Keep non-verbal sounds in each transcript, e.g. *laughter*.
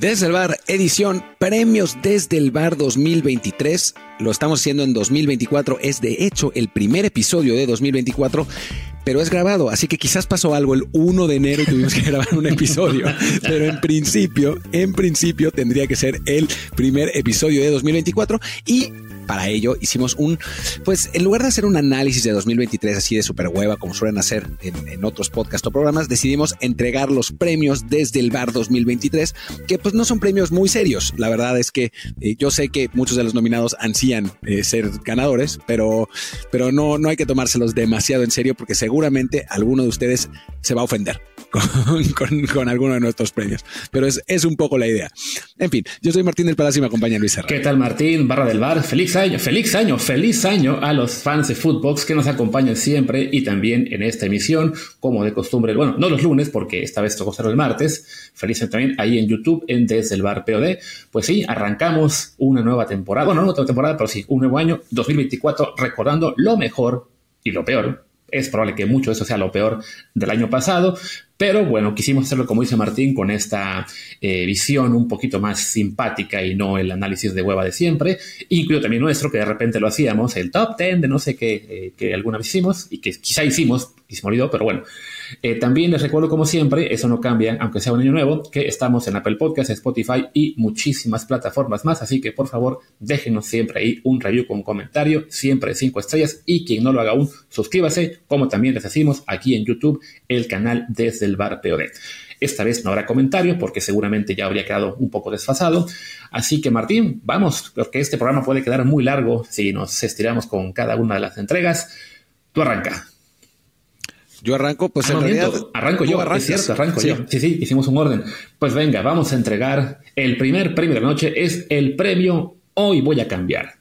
Desde el bar, edición Premios desde el bar 2023. Lo estamos haciendo en 2024. Es de hecho el primer episodio de 2024, pero es grabado. Así que quizás pasó algo el 1 de enero y tuvimos que *laughs* grabar un episodio. Pero en principio, en principio tendría que ser el primer episodio de 2024. Y para ello hicimos un, pues en lugar de hacer un análisis de 2023 así de super hueva como suelen hacer en, otros podcasts o programas, decidimos entregar los premios desde el bar 2023, que pues no son premios muy serios. La verdad es que eh, yo sé que muchos de los nominados ansían eh, ser ganadores, pero, pero no, no hay que tomárselos demasiado en serio porque seguramente alguno de ustedes se va a ofender *laughs* con, con, alguno de nuestros premios. Pero es, es, un poco la idea. En fin, yo soy Martín del Palacio y me acompaña Luis Herrera. ¿Qué tal Martín? Barra del Bar. Feliz año, feliz año, feliz año a los fans de Footbox que nos acompañan siempre y también en esta emisión, como de costumbre, bueno, no los lunes porque esta vez tocó ser el martes. Feliz año también ahí en YouTube, en Desde el Bar POD. Pues sí, arrancamos una nueva temporada. Bueno, no otra temporada, pero sí, un nuevo año, 2024, recordando lo mejor y lo peor es probable que mucho de eso sea lo peor del año pasado, pero bueno, quisimos hacerlo como dice Martín, con esta eh, visión un poquito más simpática y no el análisis de hueva de siempre, incluido también nuestro, que de repente lo hacíamos, el top 10 de no sé qué, eh, que alguna vez hicimos y que quizá hicimos y se me olvidó, pero bueno, eh, también les recuerdo, como siempre, eso no cambia, aunque sea un año nuevo, que estamos en Apple Podcasts, Spotify y muchísimas plataformas más. Así que, por favor, déjenos siempre ahí un review con un comentario, siempre cinco estrellas. Y quien no lo haga aún, suscríbase, como también les decimos aquí en YouTube, el canal desde el bar POD. Esta vez no habrá comentario porque seguramente ya habría quedado un poco desfasado. Así que Martín, vamos, porque este programa puede quedar muy largo si nos estiramos con cada una de las entregas. Tú arranca. Yo arranco, pues en realidad. Arranco yo, es cierto, arranco yo. Sí, sí, hicimos un orden. Pues venga, vamos a entregar el primer premio de la noche. Es el premio Hoy Voy a Cambiar.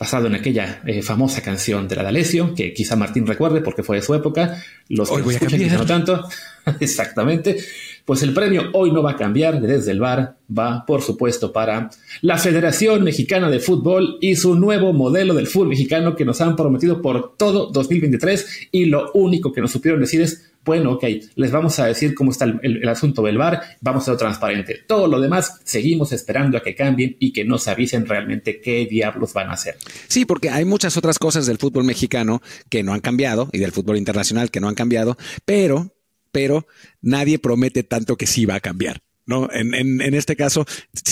Basado en aquella eh, famosa canción de la D'Alessio, que quizá Martín recuerde porque fue de su época. Los Hoy voy a cambiar. no tanto. *laughs* Exactamente. Pues el premio hoy no va a cambiar desde el bar, va por supuesto para la Federación Mexicana de Fútbol y su nuevo modelo del fútbol mexicano que nos han prometido por todo 2023 y lo único que nos supieron decir es, bueno, ok, les vamos a decir cómo está el, asunto del bar, vamos a ser transparente. Todo lo demás seguimos esperando a que cambien y que nos avisen realmente qué diablos van a hacer. Sí, porque hay muchas otras cosas del fútbol mexicano que no han cambiado y del fútbol internacional que no han cambiado, pero pero nadie promete tanto que sí va a cambiar. ¿no? En, este caso,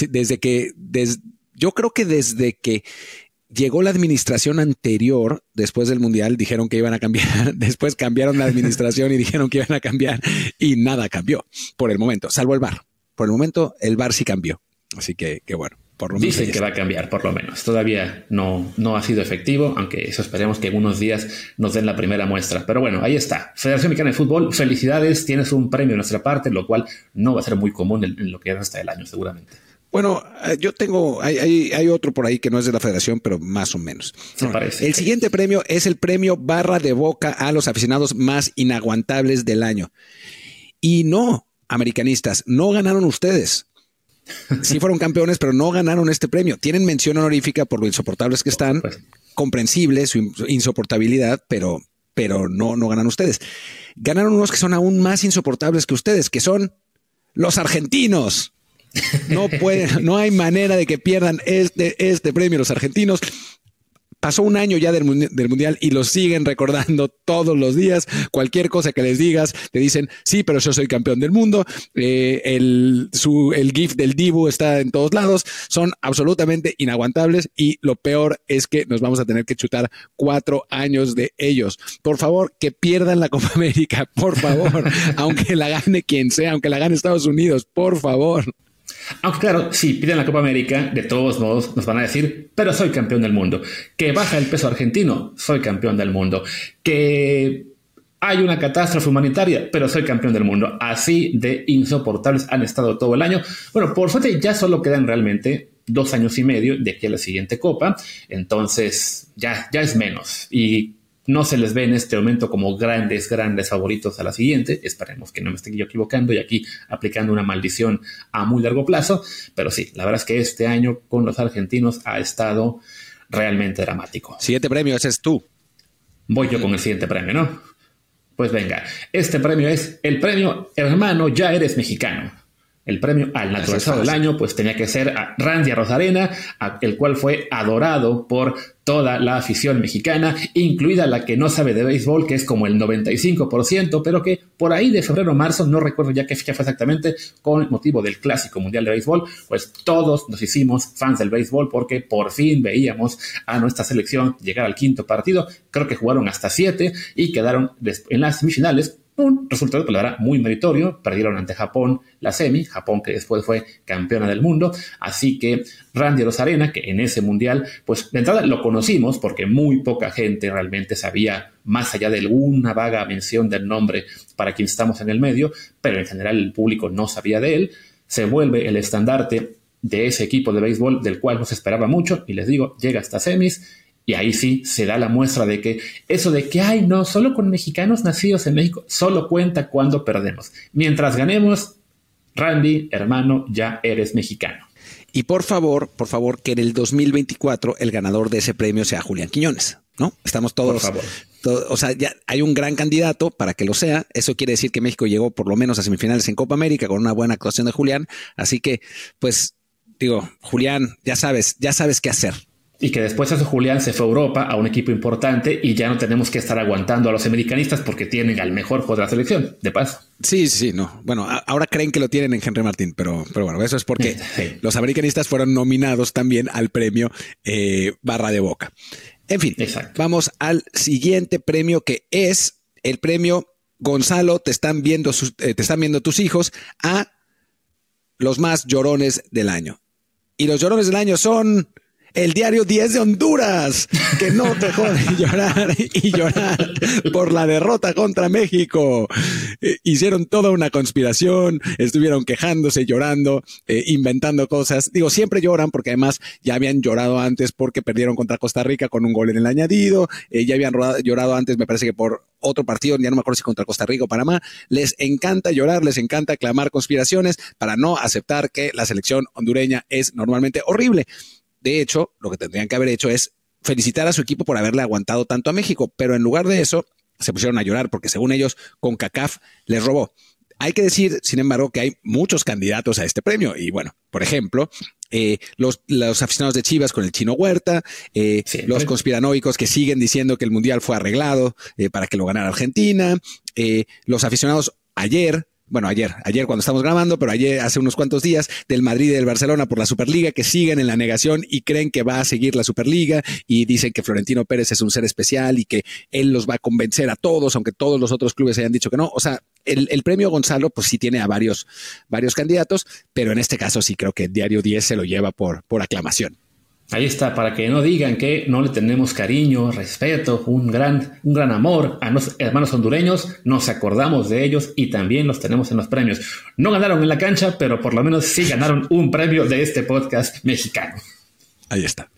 desde que, yo creo que desde que llegó la administración anterior, después del Mundial, dijeron que iban a cambiar, *laughs* después cambiaron la administración y dijeron que iban a cambiar y nada cambió por el momento, salvo el bar. Por el momento, el bar sí cambió. Así que, que bueno. Dicen que va a cambiar, por lo menos. Todavía no, no ha sido efectivo, aunque eso esperemos que en unos días nos den la primera muestra. Pero bueno, ahí está. Federación Mexicana de Fútbol, felicidades, tienes un premio de nuestra parte, lo cual no va a ser muy común en, lo que hasta el año, seguramente. Bueno, eh, yo tengo, hay, hay, otro por ahí que no es de la federación, pero más o menos. parece. El siguiente premio es el premio barra de boca a los aficionados más inaguantables del año. Y no, americanistas, no ganaron ustedes sí fueron campeones, pero no ganaron este premio. Tienen mención honorífica por lo insoportables que están, comprensible su insoportabilidad, pero, pero no, no ganan ustedes. Ganaron unos que son aún más insoportables que ustedes, que son los argentinos. No pueden, no hay manera de que pierdan este, este premio los argentinos. Pasó un año ya del, Mundial y lo siguen recordando todos los días. Cualquier cosa que les digas, te dicen, sí, pero yo soy campeón del mundo. Eh, el, su, el GIF del Dibu está en todos lados. Son absolutamente inaguantables y lo peor es que nos vamos a tener que chutar cuatro años de ellos. Por favor, que pierdan la *laughs* Copa América, por favor, *laughs* aunque la gane quien sea, aunque la gane Estados Unidos, por favor. Aunque claro, si piden la Copa América, de todos modos nos van a decir, pero soy campeón del mundo. Que baja el peso argentino, soy campeón del mundo. Que hay una catástrofe humanitaria, pero soy campeón del mundo. Así de insoportables han estado todo el año. Bueno, por suerte ya solo quedan realmente dos años y medio de aquí a la siguiente Copa. Entonces ya, ya es menos. Y no se les ve en este momento como grandes, grandes favoritos a la siguiente. Esperemos que no me esté yo equivocando y aquí aplicando una maldición a muy largo plazo. Pero sí, la verdad es que este año con los argentinos ha estado realmente dramático. Siguiente premio, ese es tú. Voy yo con el siguiente premio, ¿no? Pues venga, este premio es el premio Hermano, ya eres mexicano. El premio al naturalizado del año, pues tenía que ser a Randy Rosarena, el cual fue adorado por toda la afición mexicana, incluida la que no sabe de béisbol, que es como el 95%, pero que por ahí de febrero a marzo, no recuerdo ya qué fecha fue exactamente, con motivo del Clásico Mundial de Béisbol, pues todos nos hicimos fans del béisbol porque por fin veíamos a nuestra selección llegar al quinto partido. Creo que jugaron hasta siete y quedaron en las semifinales un resultado que la verdad muy meritorio. Perdieron ante Japón la semi, Japón que después fue campeona del mundo. Así que Randy Rosarena, que en ese mundial, pues de entrada lo conocimos porque muy poca gente realmente sabía, más allá de una vaga mención del nombre para quien estamos en el medio, pero en general el público no sabía de él. Se vuelve el estandarte de ese equipo de béisbol del cual nos esperaba mucho y les digo, llega hasta semis y ahí sí se da la muestra de que eso de que, ay, no, solo con mexicanos nacidos en México, solo cuenta cuando perdemos. Mientras ganemos, Randy, hermano, ya eres mexicano. Y por favor, por favor, que en el 2024 el ganador de ese premio sea Julián Quiñones, ¿no? Estamos todos, por favor. o sea, ya hay un gran candidato para que lo sea. Eso quiere decir que México llegó por lo menos a semifinales en Copa América con una buena actuación de Julián. Así que, pues, digo, Julián, ya sabes, ya sabes qué hacer. Y que después eso Julián se fue a Europa a un equipo importante y ya no tenemos que estar aguantando a los americanistas porque tienen al mejor jugador de la selección, de paso. Sí, sí, no. Bueno, ahora creen que lo tienen en Henry Martín, pero, pero bueno, eso es porque *laughs* los americanistas fueron nominados también al premio eh, Barra de Boca. En fin, vamos al siguiente premio que es el premio Gonzalo, te están viendo, eh, te están viendo tus hijos a los más llorones del año. Y los llorones del año son el diario 10 de Honduras, que no dejó *laughs* de llorar y llorar por la derrota contra México. Eh, hicieron toda una conspiración, estuvieron quejándose, llorando, eh, inventando cosas. Digo, siempre lloran porque además ya habían llorado antes porque perdieron contra Costa Rica con un gol en el añadido, eh, ya habían llorado antes, me parece que por otro partido, ya no me acuerdo si contra Costa Rica o Panamá. Les encanta llorar, les encanta clamar conspiraciones para no aceptar que la selección hondureña es normalmente horrible. De hecho, lo que tendrían que haber hecho es felicitar a su equipo por haberle aguantado tanto a México, pero en lugar de eso, se pusieron a llorar porque según ellos, con CACAF les robó. Hay que decir, sin embargo, que hay muchos candidatos a este premio. Y bueno, por ejemplo, eh, los, aficionados de Chivas con el chino Huerta, eh, los conspiranoicos que siguen diciendo que el Mundial fue arreglado eh, para que lo ganara Argentina, los aficionados ayer bueno, ayer, ayer cuando estamos grabando, pero ayer, hace unos cuantos días, del Madrid y del Barcelona por la Superliga, que siguen en la negación y creen que va a seguir la Superliga y dicen que Florentino Pérez es un ser especial y que él los va a convencer a todos, aunque todos los otros clubes hayan dicho que no. O sea, el, el premio Gonzalo, pues sí tiene a varios, varios candidatos, pero en este caso sí creo que Diario 10 se lo lleva por, por aclamación. Ahí está, para que no digan que no le tenemos cariño, respeto, un gran, un gran amor a los hermanos hondureños, nos acordamos de ellos y también los tenemos en los premios. No ganaron en la cancha, pero por lo menos sí ganaron un premio de este podcast mexicano. Ahí está.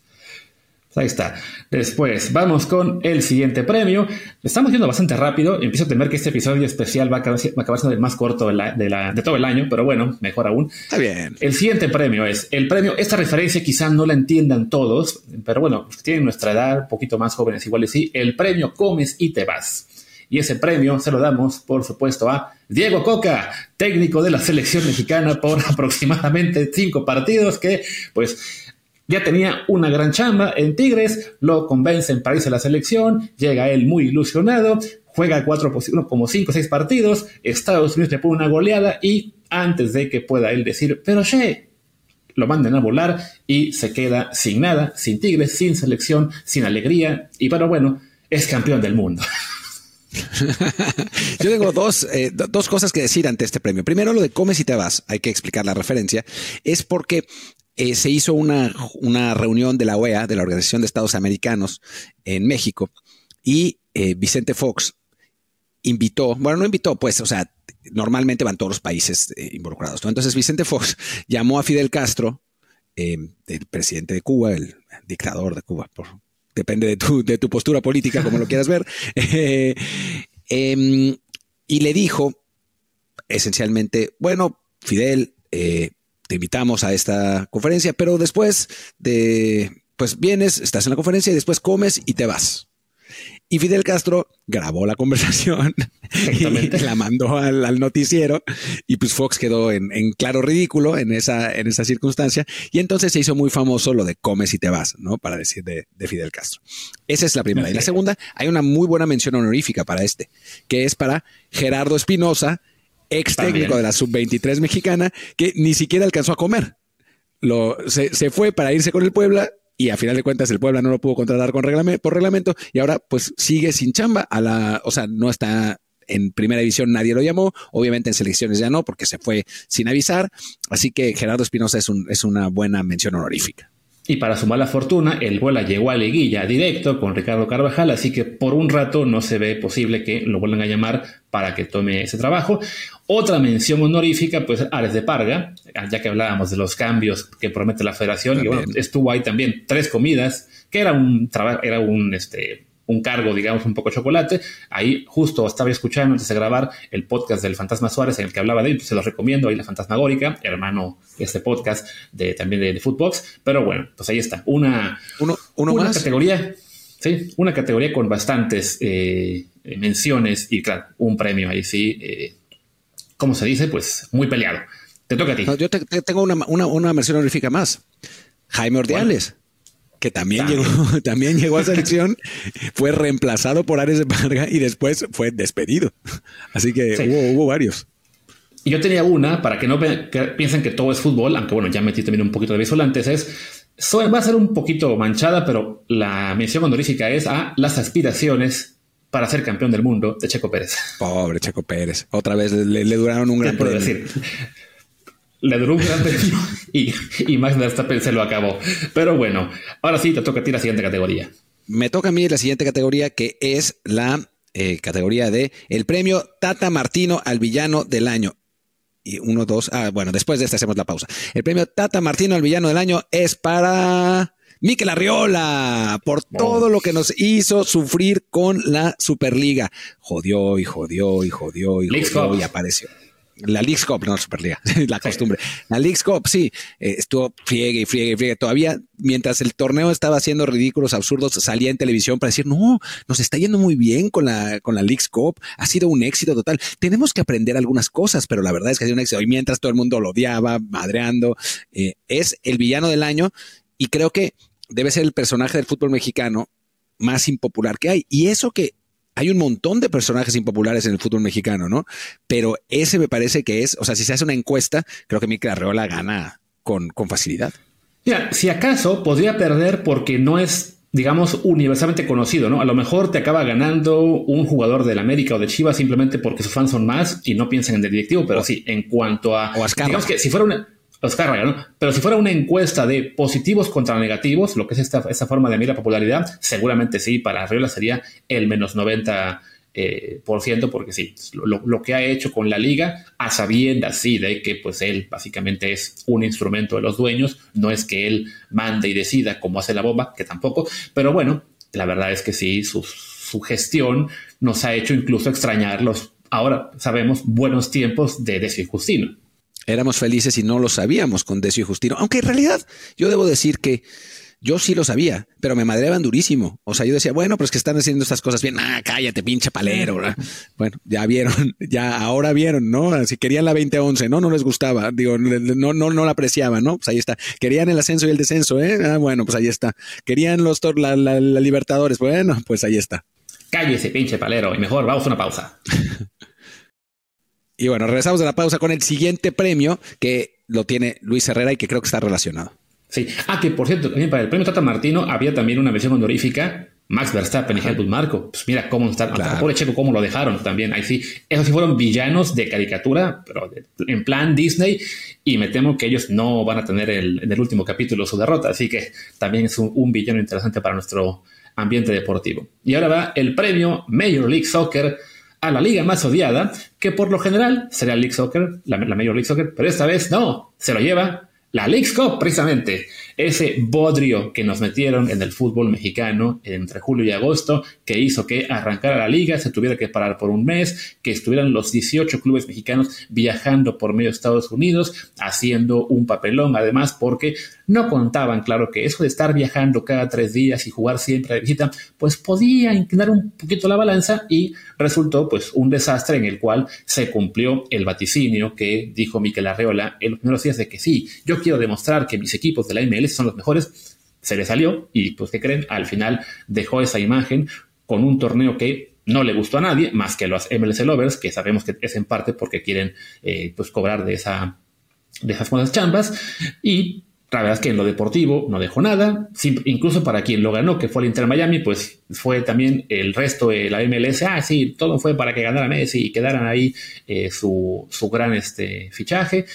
Ahí está. Después, vamos con el siguiente premio. Estamos yendo bastante rápido. Empiezo a temer que este episodio especial va a acabar, siendo el más corto de, todo el año, pero bueno, mejor aún. Está bien. El siguiente premio es el premio. Esta referencia quizá no la entiendan todos, pero bueno, tienen nuestra edad, un poquito más jóvenes igual y sí. El premio Comes y te vas. Y ese premio se lo damos, por supuesto, a Diego Coca, técnico de la selección mexicana por *laughs* aproximadamente cinco partidos, que pues ya tenía una gran chamba en Tigres, lo convencen para irse a la selección, llega él muy ilusionado, juega cuatro, como cinco o seis partidos, Estados Unidos le pone una goleada y antes de que pueda él decir, pero che, lo mandan a volar y se queda sin nada, sin Tigres, sin selección, sin alegría y pero bueno, es campeón del mundo. *laughs* Yo tengo dos, eh, dos cosas que decir ante este premio. Primero, lo de comes y te vas, hay que explicar la referencia, es porque eh, se hizo una, una, reunión de la OEA, de la Organización de Estados Americanos, en México, y eh, Vicente Fox invitó, bueno, no invitó, pues, o sea, normalmente van todos los países involucrados. Entonces, Vicente Fox *laughs* llamó a Fidel Castro, el presidente de Cuba, el dictador de Cuba, por, depende de tu, de tu postura política, como lo quieras ver, eh, *laughs* *laughs* em, y le dijo esencialmente, bueno, Fidel, eh, te invitamos a esta conferencia, pero después de, pues vienes, estás en la conferencia y después comes y te vas. Y Fidel Castro grabó la conversación *laughs* y la mandó al, noticiero y pues Fox quedó en, claro ridículo en esa, en esa circunstancia y entonces se hizo muy famoso lo de comes y te vas, ¿no? Para decir de, Fidel Castro. Esa es la primera. Y la segunda, hay una muy buena mención honorífica para este, que es para Gerardo Espinosa, ex técnico de la sub-23 mexicana, que ni siquiera alcanzó a comer. Lo, se, se, fue para irse con el Puebla y a final de cuentas el Puebla no lo pudo contratar con por reglamento y ahora pues sigue sin chamba a la, o sea, no está en primera división nadie lo llamó, obviamente en selecciones ya no, porque se fue sin avisar, así que Gerardo Espinosa es, un, es una buena mención honorífica. Y para su mala fortuna, el Vuela llegó a Liguilla directo con Ricardo Carvajal, así que por un rato no se ve posible que lo vuelvan a llamar para que tome ese trabajo. Otra mención honorífica, pues Ares de Parga, ya que hablábamos de los cambios que promete la federación, y bueno, estuvo ahí también tres comidas, que era un trabajo, era un este un cargo, digamos, un poco chocolate. Ahí justo estaba escuchando antes de grabar el podcast del Fantasma Suárez en el que hablaba de él, pues se los recomiendo, ahí la Fantasmagórica, hermano este podcast de, también de, Footbox. Pero bueno, pues ahí está, una, uno, uno una categoría, sí, una categoría con bastantes eh, menciones y claro, un premio ahí sí, eh, ¿cómo se dice? Pues muy peleado. Te toca a ti. yo tengo una, una, una mención honorífica más. Jaime Ordiales que también, llegó, *laughs* también llegó a selección, *laughs* fue reemplazado por Ares de Parga y después fue despedido. Así que hubo, varios. Y yo tenía una, para que no piensen que todo es fútbol, aunque bueno, ya metí también un poquito de visual antes, es, va a ser un poquito manchada, pero la mención honorífica es a las aspiraciones para ser campeón del mundo de Checo Pérez. Pobre Checo Pérez. Otra vez le, duraron un gran premio. decir? le duró un gran premio *laughs* y, y Max Verstappen se lo acabó. Pero bueno, ahora sí te toca a ti la siguiente categoría. Me toca a mí la siguiente categoría que es la eh, categoría de el premio Tata Martino al villano del año. Y uno, dos, ah, bueno, después de esta hacemos la pausa. El premio Tata Martino al villano del año es para Mikel Arriola por todo lo que nos hizo sufrir con la Superliga. Jodió y jodió y jodió y jodió y apareció. La League's Cup, no Superliga, *laughs* la costumbre. La League's Cup, sí, eh, estuvo friegue y friegue y friegue. Todavía, mientras el torneo estaba haciendo ridículos, absurdos, salía en televisión para decir, no, nos está yendo muy bien con la, con la League's Cup, ha sido un éxito total. Tenemos que aprender algunas cosas, pero la verdad es que ha sido un éxito. Y mientras todo el mundo lo odiaba, madreando, eh, es el villano del año y creo que debe ser el personaje del fútbol mexicano más impopular que hay. Y eso que hay un montón de personajes impopulares en el fútbol mexicano, ¿no? Pero ese me parece que es, o sea, si se hace una encuesta, creo que Mikel Arreola gana con, con facilidad. Mira, si acaso podría perder porque no es digamos, universalmente conocido, ¿no? A lo mejor te acaba ganando un jugador del América o de Chivas simplemente porque sus fans son más y no piensan en el directivo, pero sí, en cuanto a... O digamos que si fuera una... ¿no? Pero si fuera una encuesta de positivos contra negativos, lo que es esta, forma de medir la popularidad, seguramente sí, para Arriola sería el menos 90 eh, por ciento, porque sí, lo, que ha hecho con la liga, a sabiendas sí de que pues él básicamente es un instrumento de los dueños, no es que él mande y decida cómo hace la bomba, que tampoco, pero bueno, la verdad es que sí, su, su gestión nos ha hecho incluso extrañar los, ahora sabemos, buenos tiempos de Decio Justino éramos felices y no lo sabíamos con Decio y Justino. Aunque en realidad yo debo decir que Yo sí lo sabía, pero me madreaban durísimo. O sea, yo decía, bueno, pero es que están haciendo estas cosas bien. Ah, cállate, pinche palero. Bueno, ya vieron, *laughs* ya ahora vieron, ¿no? Si querían la 2011, ¿no? No les gustaba. Digo, no, no, no la apreciaban, ¿no? Pues ahí está. Querían el ascenso y el descenso, ¿eh? Ah, bueno, pues ahí está. Querían los la, la, Libertadores. Bueno, pues ahí está. Cállese, pinche palero. Y mejor, vamos a una pausa. *laughs* y bueno, regresamos de la pausa con el siguiente premio que lo tiene Luis Herrera y que creo que está relacionado. Sí. Ah, que por cierto, también para el premio Tata Martino había también una mención honorífica. Max Verstappen y Helmut Marco. Pues mira cómo está, por Checo, cómo lo dejaron también. Ahí sí, esos sí fueron villanos de caricatura, pero en plan Disney. Y me temo que ellos no van a tener el, en el último capítulo su derrota. Así que también es un, villano interesante para nuestro ambiente deportivo. Y ahora va el premio Major League Soccer a la liga más odiada, que por lo general sería League Soccer, la, la Major League Soccer, pero esta vez no, se lo lleva la League's Cup, precisamente, ese bodrio que nos metieron en el fútbol mexicano entre julio y agosto, que hizo que arrancara la liga, se tuviera que parar por un mes, que estuvieran los 18 clubes mexicanos viajando por medio de Estados Unidos, haciendo un papelón, además, porque no contaban, claro, que eso de estar viajando cada tres días y jugar siempre de visita, pues podía inclinar un poquito la balanza y resultó pues un desastre en el cual se cumplió el vaticinio que dijo Miquel Arreola en los primeros días de que sí, yo quiero demostrar que mis equipos de la MLS son los mejores, se le salió y pues ¿qué creen? Al final dejó esa imagen con un torneo que no le gustó a nadie, más que a los MLS Lovers, que sabemos que es en parte porque quieren eh, pues cobrar de, esa, de esas buenas chambas y la verdad es que en lo deportivo no dejó nada, incluso para quien lo ganó, que fue el Inter Miami, pues fue también el resto de la MLS, ah, sí, todo fue para que ganara Messi y quedaran ahí eh, su, gran este, fichaje.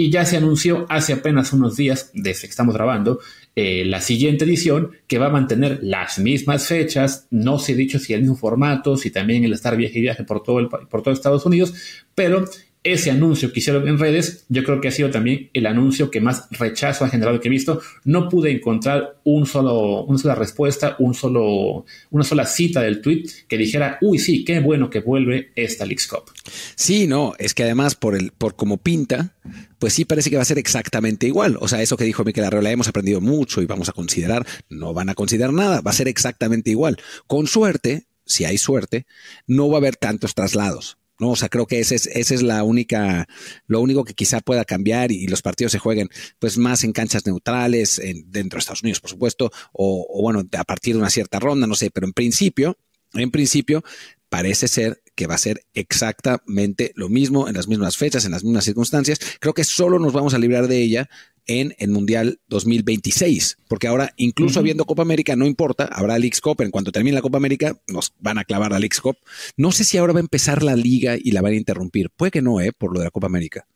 Y ya se anunció hace apenas unos días, desde que estamos grabando, eh, la siguiente edición, que va a mantener las mismas fechas, no se ha dicho si el mismo formato, si también el estar viaje y viaje por todo, el, por todo Estados Unidos, pero ese anuncio que hicieron en redes, yo creo que ha sido también el anuncio que más rechazo ha generado que he visto. No pude encontrar un solo, una sola respuesta, un solo, una sola cita del tweet que dijera, uy, sí, qué bueno que vuelve esta Leagues Cup. Sí, no, es que además por el, por como pinta, pues sí parece que va a ser exactamente igual. O sea, eso que dijo Miquel Arreola, hemos aprendido mucho y vamos a considerar, no van a considerar nada, va a ser exactamente igual. Con suerte, si hay suerte, no va a haber tantos traslados. ¿No? O sea, creo que ese es, esa es la única, lo único que quizá pueda cambiar y, los partidos se jueguen pues más en canchas neutrales, dentro de Estados Unidos, por supuesto, o, o, bueno, a partir de una cierta ronda, no sé, pero en principio, en principio, parece ser que va a ser exactamente lo mismo en las mismas fechas, en las mismas circunstancias. Creo que solo nos vamos a librar de ella en el Mundial 2026, porque ahora incluso habiendo Copa América no importa, habrá Leagues Cup, en cuanto termine la Copa América nos van a clavar la Leagues Cup. No sé si ahora va a empezar la liga y la van a interrumpir, puede que no, ¿eh? por lo de la Copa América.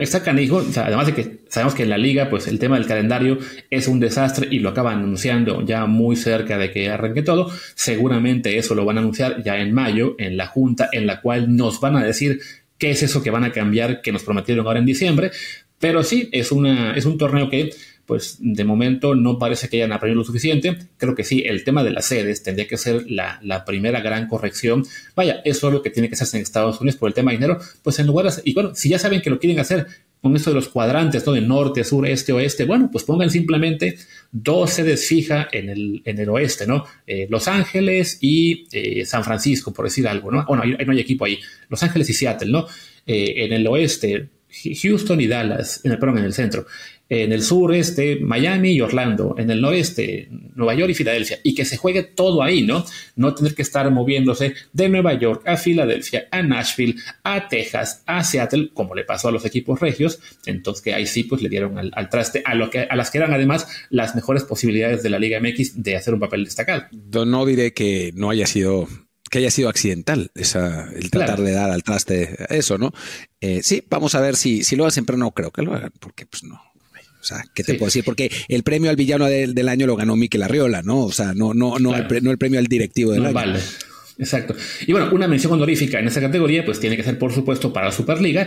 Está canijo, además de que sabemos que en la liga, pues el tema del calendario es un desastre y lo acaban anunciando ya muy cerca de que arranque todo. Seguramente eso lo van a anunciar ya en mayo, en la junta, en la cual nos van a decir qué es eso que van a cambiar que nos prometieron ahora en diciembre. Pero sí, es, una, es un torneo que, pues de momento no parece que hayan aprendido lo suficiente. Creo que sí, el tema de las sedes tendría que ser la, primera gran corrección. Vaya, eso es lo que tiene que hacerse en Estados Unidos por el tema de dinero. Pues en lugar de, y bueno, si ya saben que lo quieren hacer con esto de los cuadrantes, todo De norte, sur, este, oeste, bueno, pues pongan simplemente dos sedes fijas en el, en el oeste, ¿no? Eh, Los Ángeles y eh, San Francisco, por decir algo, ¿no? Bueno, no hay equipo ahí. Los Ángeles y Seattle, ¿no? Eh, en el oeste, Houston y Dallas, en el, perdón, en el centro. En el sur este, Miami y Orlando. En el noreste, Nueva York y Filadelfia. Y que se juegue todo ahí, ¿no? No tener que estar moviéndose de Nueva York a Filadelfia, a Nashville, a Texas, a Seattle, como le pasó a los equipos regios. Entonces que ahí sí, pues le dieron al, traste a, lo que, a las que eran además las mejores posibilidades de la Liga MX de hacer un papel destacado. No diré que no haya sido que haya sido accidental esa, el tratar de dar al traste eso, ¿no? Eh, sí, vamos a ver si, si lo hacen, pero no creo que lo hagan, porque pues no. O sea, ¿qué te puedo decir? Porque el premio al villano del, año lo ganó Miquel Arriola, ¿no? O sea, no, no, no, el, no el premio al directivo del año. Vale. Exacto. Y bueno, una mención honorífica en esta categoría, pues tiene que ser, por supuesto, para la Superliga,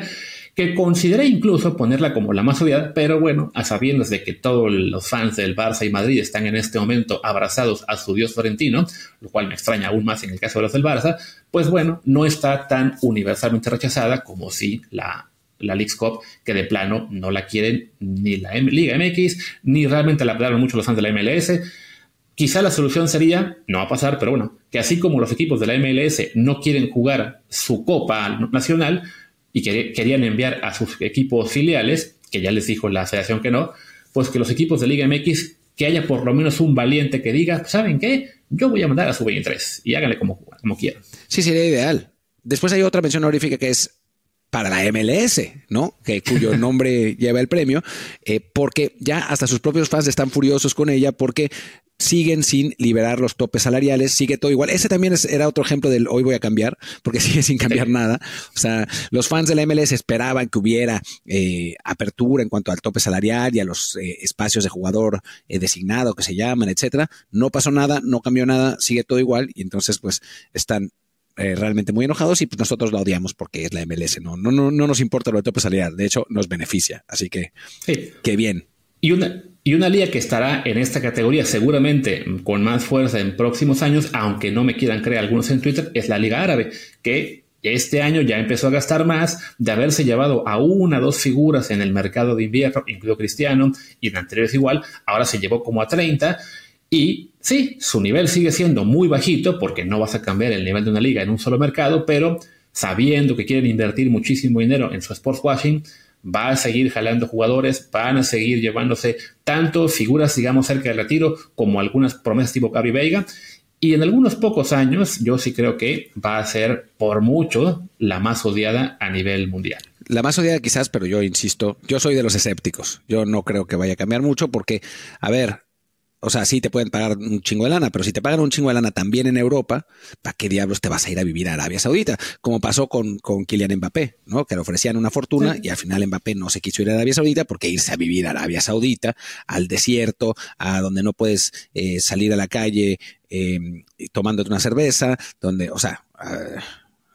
que consideré incluso ponerla como la más odiada, pero bueno, a sabiendas de que todos los fans del Barça y Madrid están en este momento abrazados a su dios florentino, lo cual me extraña aún más en el caso de los del Barça, pues bueno, no está tan universalmente rechazada como si la la League's Cup, que de plano no la quieren ni la Liga MX, ni realmente la apoyaron mucho los fans de la MLS. Quizá la solución sería, no va a pasar, pero bueno, que así como los equipos de la MLS no quieren jugar su Copa Nacional y que querían enviar a sus equipos filiales, que ya les dijo la federación que no, pues que los equipos de Liga MX, que haya por lo menos un valiente que diga, ¿saben qué? Yo voy a mandar a su 23 y háganle como, como quieran. Sí, sería ideal. Después hay otra mención honorífica que es para la MLS, ¿no? Que, cuyo *laughs* nombre lleva el premio, eh, porque ya hasta sus propios fans están furiosos con ella porque siguen sin liberar los topes salariales, sigue todo igual. Ese también era otro ejemplo del hoy voy a cambiar, porque *laughs* sigue sin cambiar nada. O sea, los fans de la MLS esperaban que hubiera eh, apertura en cuanto al tope salarial y a los eh, espacios de jugador designado que se llaman, etcétera. No pasó nada, no cambió nada, sigue todo igual y entonces pues están eh, realmente muy enojados y pues nosotros la odiamos porque es la MLS, ¿no? No, no, no nos importa lo de tope salarial, de hecho nos beneficia, así que qué bien. Y una, y una liga que estará en esta categoría seguramente con más fuerza en próximos años, aunque no me quieran creer algunos en Twitter, es la Liga Árabe, que este año ya empezó a gastar más de haberse llevado a una o dos figuras en el mercado de invierno, incluido Cristiano, y en anteriores igual, ahora se llevó como a 30 y sí, su nivel sigue siendo muy bajito porque no vas a cambiar el nivel de una liga en un solo mercado, pero sabiendo que quieren invertir muchísimo dinero en su sports washing, va a seguir jalando jugadores, van a seguir llevándose tanto figuras, digamos, cerca del retiro como algunas promesas tipo Gaby Veiga. Y en algunos pocos años, yo sí creo que va a ser por mucho la más odiada a nivel mundial. La más odiada quizás, pero yo insisto, yo soy de los escépticos. Yo no creo que vaya a cambiar mucho porque, a ver, o sea, sí te pueden pagar un chingo de lana, pero si te pagan un chingo de lana también en Europa, ¿para qué diablos te vas a ir a vivir a Arabia Saudita? Como pasó con, con Kylian Mbappé, ¿no? Que le ofrecían una fortuna y al final Mbappé no se quiso ir a Arabia Saudita porque irse a vivir a Arabia Saudita, al desierto, a donde no puedes eh, salir a la calle eh, tomándote una cerveza, donde, o sea... Uh,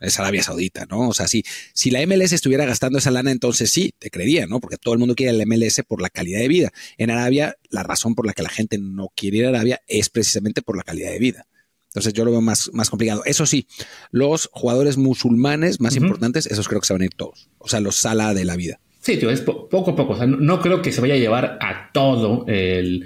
es Arabia Saudita, ¿no? O sea, si, si la MLS estuviera gastando esa lana, entonces sí, te creería, ¿no? Porque todo el mundo quiere el MLS por la calidad de vida. En Arabia, la razón por la que la gente no quiere ir a Arabia es precisamente por la calidad de vida. Entonces yo lo veo más, más complicado. Eso sí, los jugadores musulmanes más importantes, esos creo que se van a ir todos. O sea, los sala de la vida. Sí, tío, es poco a poco. no, creo que se vaya a llevar a todo el,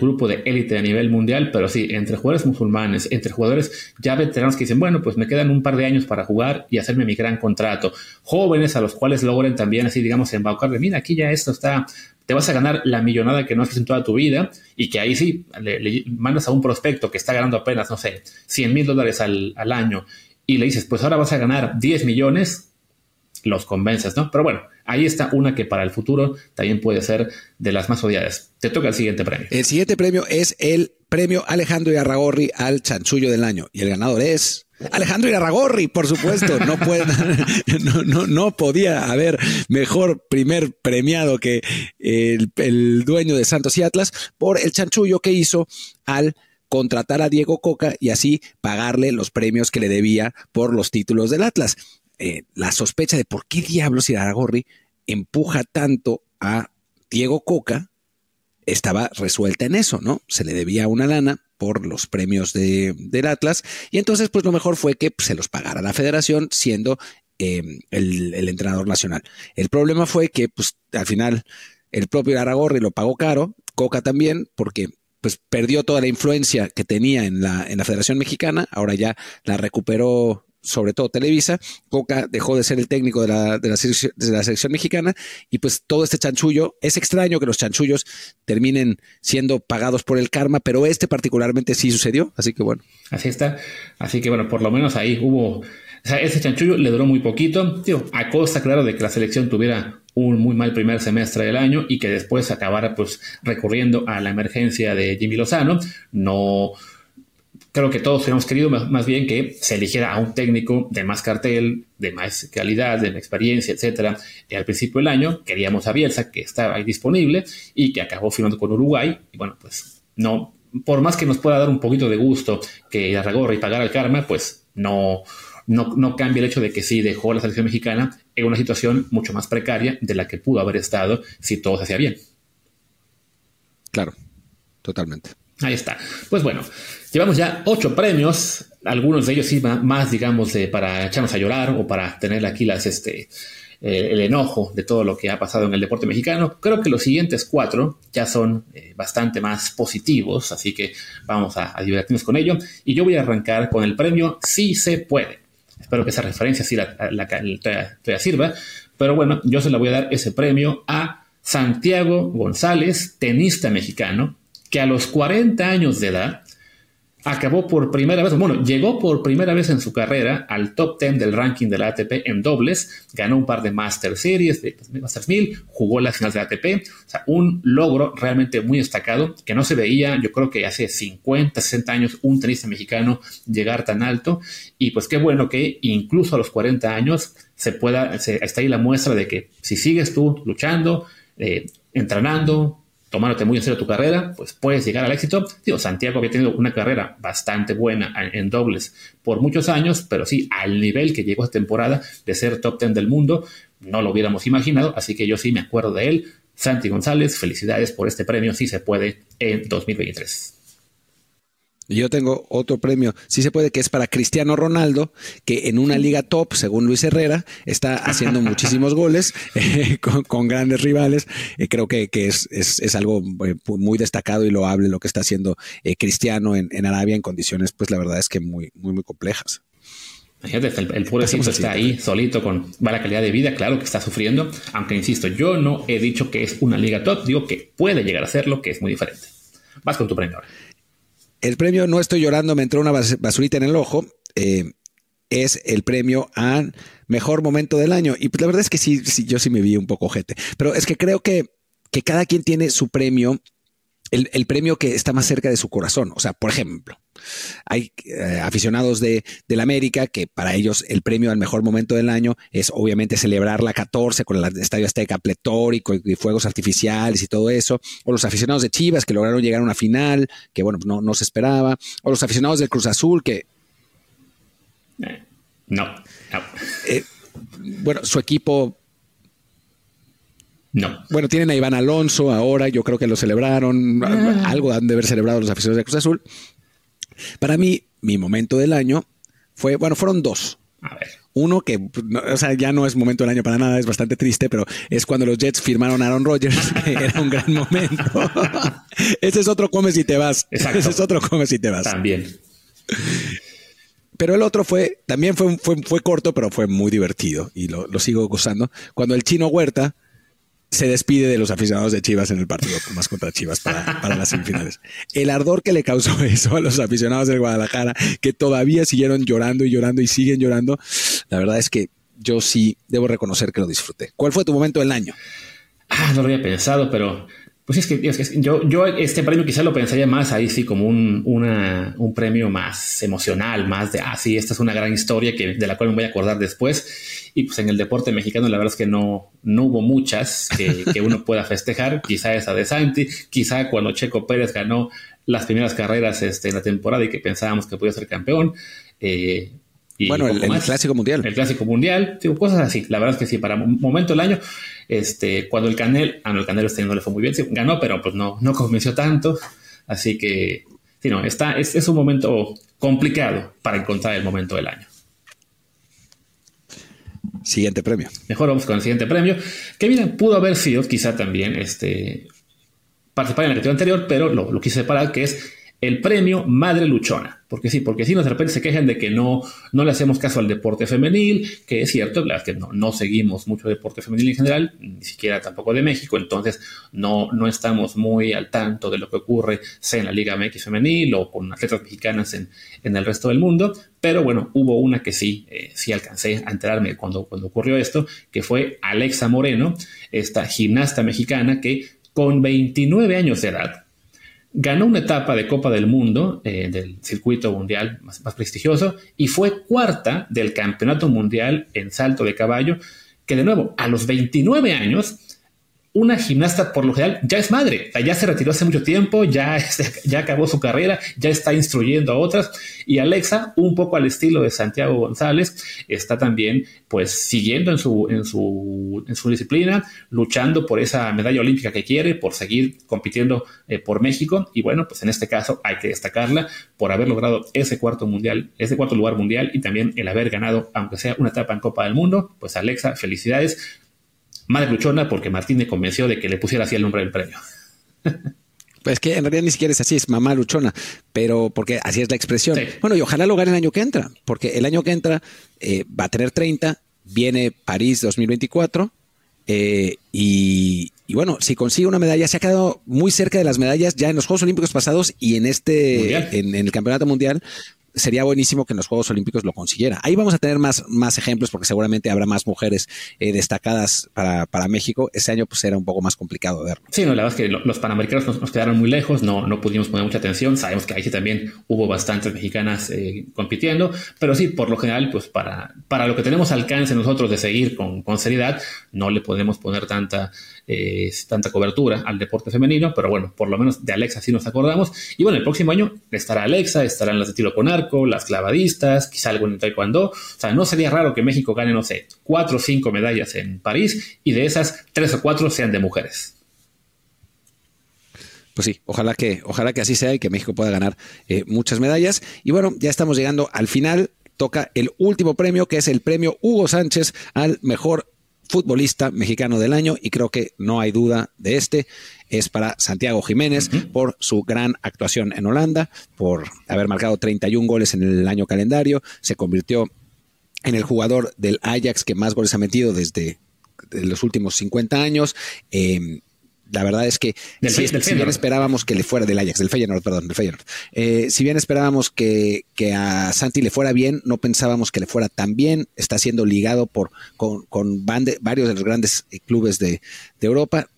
grupo de élite a nivel mundial, pero sí, entre jugadores musulmanes, entre jugadores ya veteranos que dicen, bueno, pues me quedan un par de años para jugar y hacerme mi gran contrato. Jóvenes a los cuales logren también así, digamos, embaucarle, mira, aquí ya esto está, te vas a ganar la millonada que no has en toda tu vida y que ahí sí le, mandas a un prospecto que está ganando apenas, no sé, 100 mil dólares al, al año y le dices, pues ahora vas a ganar 10 millones, los convences, ¿no? Pero bueno, ahí está una que para el futuro también puede ser de las más odiadas. Te toca el siguiente premio. El siguiente premio es el premio Alejandro Irarragorri al chanchullo del año. Y el ganador es Alejandro Irarragorri, por supuesto. No, puede, *laughs* no, no, podía haber mejor primer premiado que el dueño de Santos y Atlas por el chanchullo que hizo al contratar a Diego Coca y así pagarle los premios que le debía por los títulos del Atlas. Eh, la sospecha de por qué diablos Iraragorri empuja tanto a Diego Coca estaba resuelta en eso, ¿no? Se le debía una lana por los premios de, del Atlas y entonces pues lo mejor fue que se los pagara la federación siendo em, el, entrenador nacional. El problema fue que pues al final el propio Aragorri lo pagó caro, Coca también, porque pues perdió toda la influencia que tenía en la Federación Mexicana, ahora ya la recuperó sobre todo Televisa, Coca dejó de ser el técnico de la, de la, selección mexicana y pues todo este chanchullo, es extraño que los chanchullos terminen siendo pagados por el karma, pero este particularmente sí sucedió, así que bueno. Así está, así que bueno, por lo menos ahí hubo, o sea, ese chanchullo le duró muy poquito, tío, a costa claro de que la selección tuviera un muy mal primer semestre del año y que después acabara pues recurriendo a la emergencia de Jimmy Lozano, no creo que todos hubiéramos querido más, bien que se eligiera a un técnico de más cartel, de más calidad, de más experiencia, etcétera. Y al principio del año queríamos a Bielsa, que estaba ahí disponible y que acabó firmando con Uruguay. Y bueno, pues no, por más que nos pueda dar un poquito de gusto que y pagara el karma, pues no, no, no cambia el hecho de que sí dejó la selección mexicana en una situación mucho más precaria de la que pudo haber estado si todo se hacía bien. Claro, totalmente. Ahí está. Pues bueno, llevamos ya ocho premios, algunos de ellos sí más, digamos, para echarnos a llorar o para tener aquí este, eh, el enojo de todo lo que ha pasado en el deporte mexicano. Creo que los siguientes cuatro ya son eh, bastante más positivos, así que vamos a, divertirnos con ello. Y yo voy a arrancar con el premio Sí se puede. Espero que esa referencia sí la, la, sirva. Pero bueno, yo se la voy a dar ese premio a Santiago González, tenista mexicano, que a los 40 años de edad acabó por primera vez, bueno, llegó por primera vez en su carrera al top 10 del ranking de la ATP en dobles, ganó un par de Master Series, de Masters 1000, jugó las finales de la ATP, o sea, un logro realmente muy destacado que no se veía, yo creo que hace 50, 60 años un tenista mexicano llegar tan alto y pues qué bueno que incluso a los 40 años se pueda, está ahí la muestra de que si sigues tú luchando, eh, entrenando, tomándote muy en serio tu carrera, pues puedes llegar al éxito. Digo, Santiago había tenido una carrera bastante buena en, dobles por muchos años, pero sí, al nivel que llegó esta temporada de ser top 10 del mundo, no lo hubiéramos imaginado, así que yo sí me acuerdo de él. Santi González, felicidades por este premio, si se puede, en 2023. Yo tengo otro premio, sí se puede, que es para Cristiano Ronaldo, que en una liga top, según Luis Herrera, está haciendo *laughs* muchísimos goles eh, con, grandes rivales. Eh, creo que, es, algo eh, muy destacado y loable lo que está haciendo Cristiano en, Arabia en condiciones, pues la verdad es que muy, muy, muy complejas. Imagínate, el, el puro está ahí solito con mala calidad de vida, claro que está sufriendo, aunque insisto, yo no he dicho que es una liga top, digo que puede llegar a serlo, que es muy diferente. Vas con tu premio ahora. El premio No estoy llorando, me entró una basurita en el ojo. Eh, es el premio a mejor momento del año. Y pues la verdad es que sí, sí, yo sí me vi un poco ojete. Pero es que creo que, que cada quien tiene su premio el, premio que está más cerca de su corazón. O sea, por ejemplo, hay eh, aficionados de, la América que para ellos el premio al mejor momento del año es obviamente celebrar la 14 con el Estadio Azteca pletórico y, fuegos artificiales y todo eso. O los aficionados de Chivas que lograron llegar a una final que, bueno, no, no se esperaba. O los aficionados del Cruz Azul que... No, eh, bueno, su equipo no. Bueno, tienen a Iván Alonso ahora, yo creo que lo celebraron, ah. algo han de haber celebrado los aficionados de Cruz Azul. Para mí, mi momento del año fue, bueno, fueron dos. A ver. Uno que, o sea, ya no es momento del año para nada, es bastante triste, pero es cuando los Jets firmaron a Aaron Rodgers, *laughs* era un gran momento. *laughs* Ese es otro come si te vas. Ese es otro come si te vas. También. Pero el otro fue, también fue, fue, fue corto, pero fue muy divertido y lo, lo sigo gozando. Cuando el chino Huerta se despide de los aficionados de Chivas en el partido más contra Chivas para, las semifinales. El ardor que le causó *laughs* eso a los aficionados del Guadalajara, que todavía siguieron llorando y llorando y siguen llorando, la verdad es que yo sí debo reconocer que lo disfruté. ¿Cuál fue tu momento del año? Ah, no lo había pensado, pero pues es que, yo, yo este premio quizá lo pensaría más ahí sí como un, un premio más emocional, más de, ah, sí, esta es una gran historia que, de la cual me voy a acordar después. Y pues en el deporte mexicano la verdad es que no, no hubo muchas que, uno pueda festejar. Quizá esa de Santi, quizá cuando Checo Pérez ganó las primeras carreras este, en la temporada y que pensábamos que podía ser campeón. Eh, bueno, el, clásico mundial. El clásico mundial, digo, cosas así. La verdad es que sí, para un momento del año, este, cuando el Canel, ah, no, el Canelo este no le fue muy bien, sí, ganó, pero pues no, no convenció tanto. Así que, sí, no, está, es, es un momento complicado para encontrar el momento del año. Siguiente premio. Mejor vamos con el siguiente premio. Que bien, pudo haber sido quizá también este, participar en la categoría anterior, pero lo, lo quise separar, que es el premio Madre Luchona. Porque sí, porque no, de repente se quejan de que no, no le hacemos caso al deporte femenil, que es cierto, la que no, no seguimos mucho deporte femenil en general, ni siquiera tampoco de México, entonces no, no estamos muy al tanto de lo que ocurre, sea en la Liga MX femenil o con atletas mexicanas en, en el resto del mundo, pero bueno, hubo una que sí, eh, sí alcancé a enterarme cuando, cuando ocurrió esto, que fue Alexa Moreno, esta gimnasta mexicana que con 29 años de edad, Ganó una etapa de Copa del Mundo, eh, del circuito mundial más, prestigioso, y fue cuarta del Campeonato Mundial en salto de caballo, que de nuevo, a los 29 años, una gimnasta por lo general ya es madre, ya se retiró hace mucho tiempo, ya, *laughs* ya acabó su carrera, ya está instruyendo a otras. Y Alexa, un poco al estilo de Santiago González, está también pues siguiendo en su, en su, en su disciplina, luchando por esa medalla olímpica que quiere, por seguir compitiendo eh, por México. Y bueno, pues en este caso hay que destacarla por haber logrado ese cuarto mundial, ese cuarto lugar mundial y también el haber ganado, aunque sea una etapa en Copa del Mundo, pues Alexa, felicidades Madre Luchona porque Martín me convenció de que le pusiera así el nombre del premio. *laughs* Pues que en realidad ni siquiera es así, es mamá luchona, pero porque así es la expresión. Bueno, y ojalá lo gane el año que entra, porque el año que entra eh, va a tener 30, viene París 2024, eh, y, bueno, si consigue una medalla, se ha quedado muy cerca de las medallas ya en los Juegos Olímpicos pasados y en este, en, el Campeonato Mundial, sería buenísimo que en los Juegos Olímpicos lo consiguiera. Ahí vamos a tener más, más ejemplos porque seguramente habrá más mujeres eh, destacadas para, para, México. Ese año pues era un poco más complicado verlo. Sí, no, la verdad es que los panamericanos nos, quedaron muy lejos, no, no pudimos poner mucha atención. Sabemos que ahí sí también hubo bastantes mexicanas eh, compitiendo, pero sí, por lo general, pues para, para lo que tenemos alcance nosotros de seguir con, con seriedad, no le podemos poner tanta tanta cobertura al deporte femenino, pero bueno, por lo menos de Alexa sí nos acordamos. Y bueno, el próximo año estará Alexa, estarán las de tiro con arco, las clavadistas, quizá algo en taekwondo. O sea, no sería raro que México gane, no sé, cuatro o cinco medallas en París y de esas tres o cuatro sean de mujeres. Pues sí, ojalá que, ojalá que así sea y que México pueda ganar eh, muchas medallas. Y bueno, ya estamos llegando al final toca el último premio, que es el premio Hugo Sánchez al mejor futbolista mexicano del año y creo que no hay duda de este. Es para Santiago Jiménez por su gran actuación en Holanda, por haber marcado 31 goles en el año calendario. Se convirtió en el jugador del Ajax que más goles ha metido desde los últimos 50 años. Eh, la verdad es que si, bien esperábamos que le fuera del Ajax, del Feyenoord, perdón, del Feyenoord. Eh, si bien esperábamos que, a Santi le fuera bien, no pensábamos que le fuera tan bien. Está siendo ligado por con, con varios de los grandes eh, clubes de, Europa.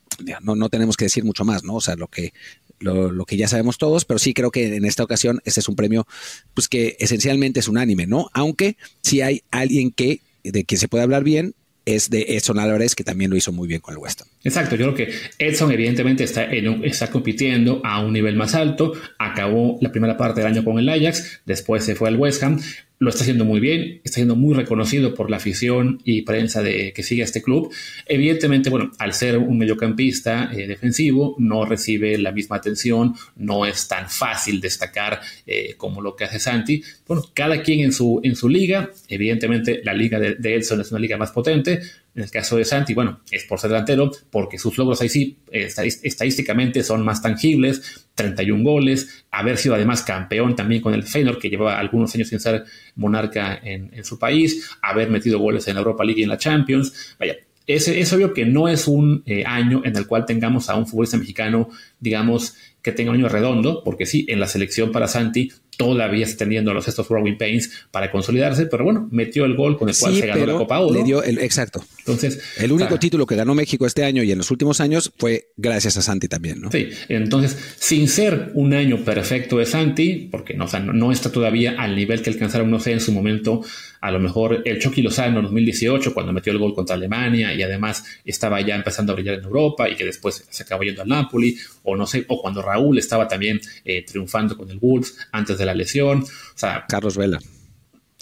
No, no tenemos que decir mucho más, ¿no? O sea, lo que lo, que ya sabemos todos, pero sí creo que en esta ocasión este es un premio pues que esencialmente es unánime, ¿no? Aunque si hay alguien que de quien se puede hablar bien es de Edson Álvarez, que también lo hizo muy bien con el West Ham. Exacto, yo creo que Edson evidentemente está, está compitiendo a un nivel más alto, acabó la primera parte del año con el Ajax, después se fue al West Ham, lo está haciendo muy bien, está siendo muy reconocido por la afición y prensa de que sigue a este club. Evidentemente, bueno, al ser un mediocampista eh, defensivo, no recibe la misma atención, no es tan fácil destacar eh, como lo que hace Santi. Bueno, cada quien en su, en su liga, evidentemente la liga de, de Edson es una liga más potente, en el caso de Santi, bueno, es por ser delantero, porque sus logros ahí sí, estadísticamente son más tangibles, 31 goles, haber sido además campeón también con el Feyenoord, que llevaba algunos años sin ser monarca en, su país, haber metido goles en la Europa League y en la Champions. Vaya, es, es obvio que no es un eh, año en el cual tengamos a un futbolista mexicano, digamos, que tenga un año redondo, porque sí, en la selección para Santi todavía extendiendo los estos growing pains para consolidarse, pero bueno, metió el gol con el cual se ganó la Copa Oro. Le dio el, exacto. Entonces, el único título que ganó México este año y en los últimos años fue gracias a Santi también, ¿no? Sí, entonces, sin ser un año perfecto de Santi, porque no, no, está todavía al nivel que alcanzaron, no sé, en su momento, a lo mejor el Chucky Lozano en 2018, cuando metió el gol contra Alemania y además estaba ya empezando a brillar en Europa y que después se acabó yendo al Napoli, o no sé, o cuando Raúl estaba también eh, triunfando con el Wolves antes de la lesión. O sea, Carlos Vela.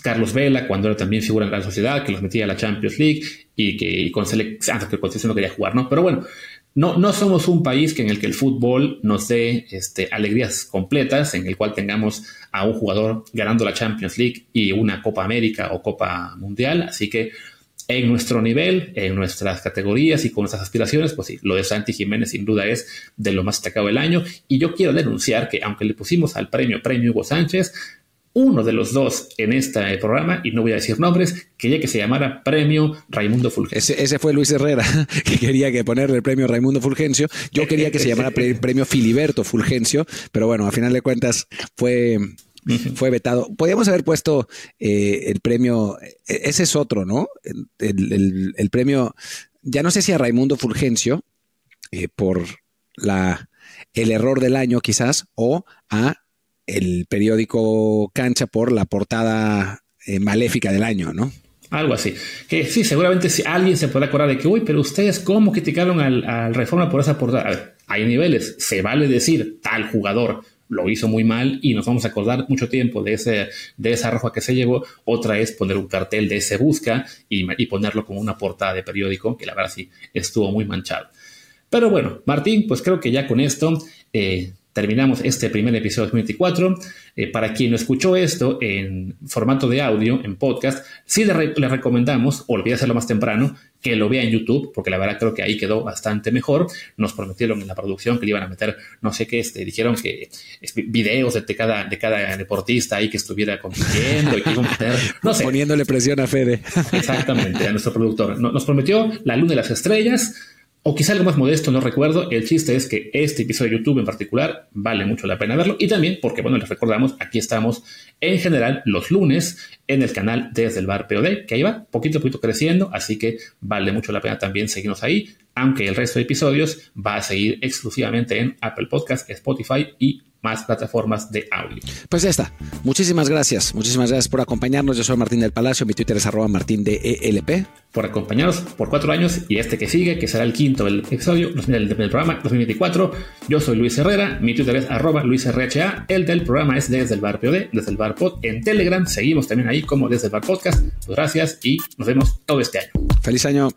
Carlos Vela, cuando era también figura en la sociedad, que los metía a la Champions League y que con selección, que con no quería jugar, ¿no? Pero bueno, no, no somos un país que en el que el fútbol nos dé este, alegrías completas, en el cual tengamos a un jugador ganando la Champions League y una Copa América o Copa Mundial. Así que en nuestro nivel, en nuestras categorías y con nuestras aspiraciones, pues sí, lo de Santi Jiménez sin duda es de lo más destacado del año. Y yo quiero denunciar que aunque le pusimos al premio Premio Hugo Sánchez, uno de los dos en este programa, y no voy a decir nombres, quería que se llamara Premio Raimundo Fulgencio. Ese, fue Luis Herrera, *laughs* que quería que ponerle el Premio Raimundo Fulgencio. Yo quería que se llamara *laughs* Premio Filiberto Fulgencio, pero bueno, a final de cuentas fue fue vetado. Podríamos haber puesto eh, el premio, e, ese es otro, ¿no? El, premio, ya no sé si a Raimundo Fulgencio, eh, por la, el error del año quizás, o a el periódico Cancha por la portada eh, maléfica del año, ¿no? Algo así. Que sí, seguramente si alguien se puede acordar de que, uy, pero ustedes cómo criticaron al, Reforma por esa portada. A ver, hay niveles. Se vale decir tal jugador lo hizo muy mal y nos vamos a acordar mucho tiempo de, ese, de esa roja que se llevó. Otra es poner un cartel de ese busca y, y ponerlo como una portada de periódico, que la verdad sí estuvo muy manchado. Pero bueno, Martín, pues creo que ya con esto eh, terminamos este primer episodio 2024. Eh, para quien no escuchó esto en formato de audio, en podcast, sí le, recomendamos, o hacerlo más temprano, que lo vea en YouTube, porque la verdad creo que ahí quedó bastante mejor. Nos prometieron en la producción que le iban a meter, no sé qué, este, dijeron que videos de, cada, de cada deportista ahí que estuviera compitiendo y que iban a meter, *laughs* no sé. Poniéndole presión a Fede. Exactamente, a nuestro productor. Nos prometió la luna de las estrellas o quizá algo más modesto, no recuerdo. El chiste es que este episodio de YouTube en particular vale mucho la pena verlo. Y también porque, bueno, les recordamos, aquí estamos en general los lunes en el canal Desde el Bar POD, que ahí va poquito a poquito creciendo. Así que vale mucho la pena también seguirnos ahí. Aunque el resto de episodios va a seguir exclusivamente en Apple Podcast, Spotify y más plataformas de audio. Pues ya está. Muchísimas gracias. Muchísimas gracias por acompañarnos. Yo soy Martín del Palacio. Mi Twitter es arroba martín de ELP. Por acompañarnos por cuatro años y este que sigue, que será el quinto del episodio del, del programa 2024. Yo soy Luis Herrera. Mi Twitter es arroba luisrha. El del programa es desde el bar POD, desde el bar pod. En Telegram seguimos también ahí como desde el bar podcast. Pues gracias y nos vemos todo este año. Feliz año.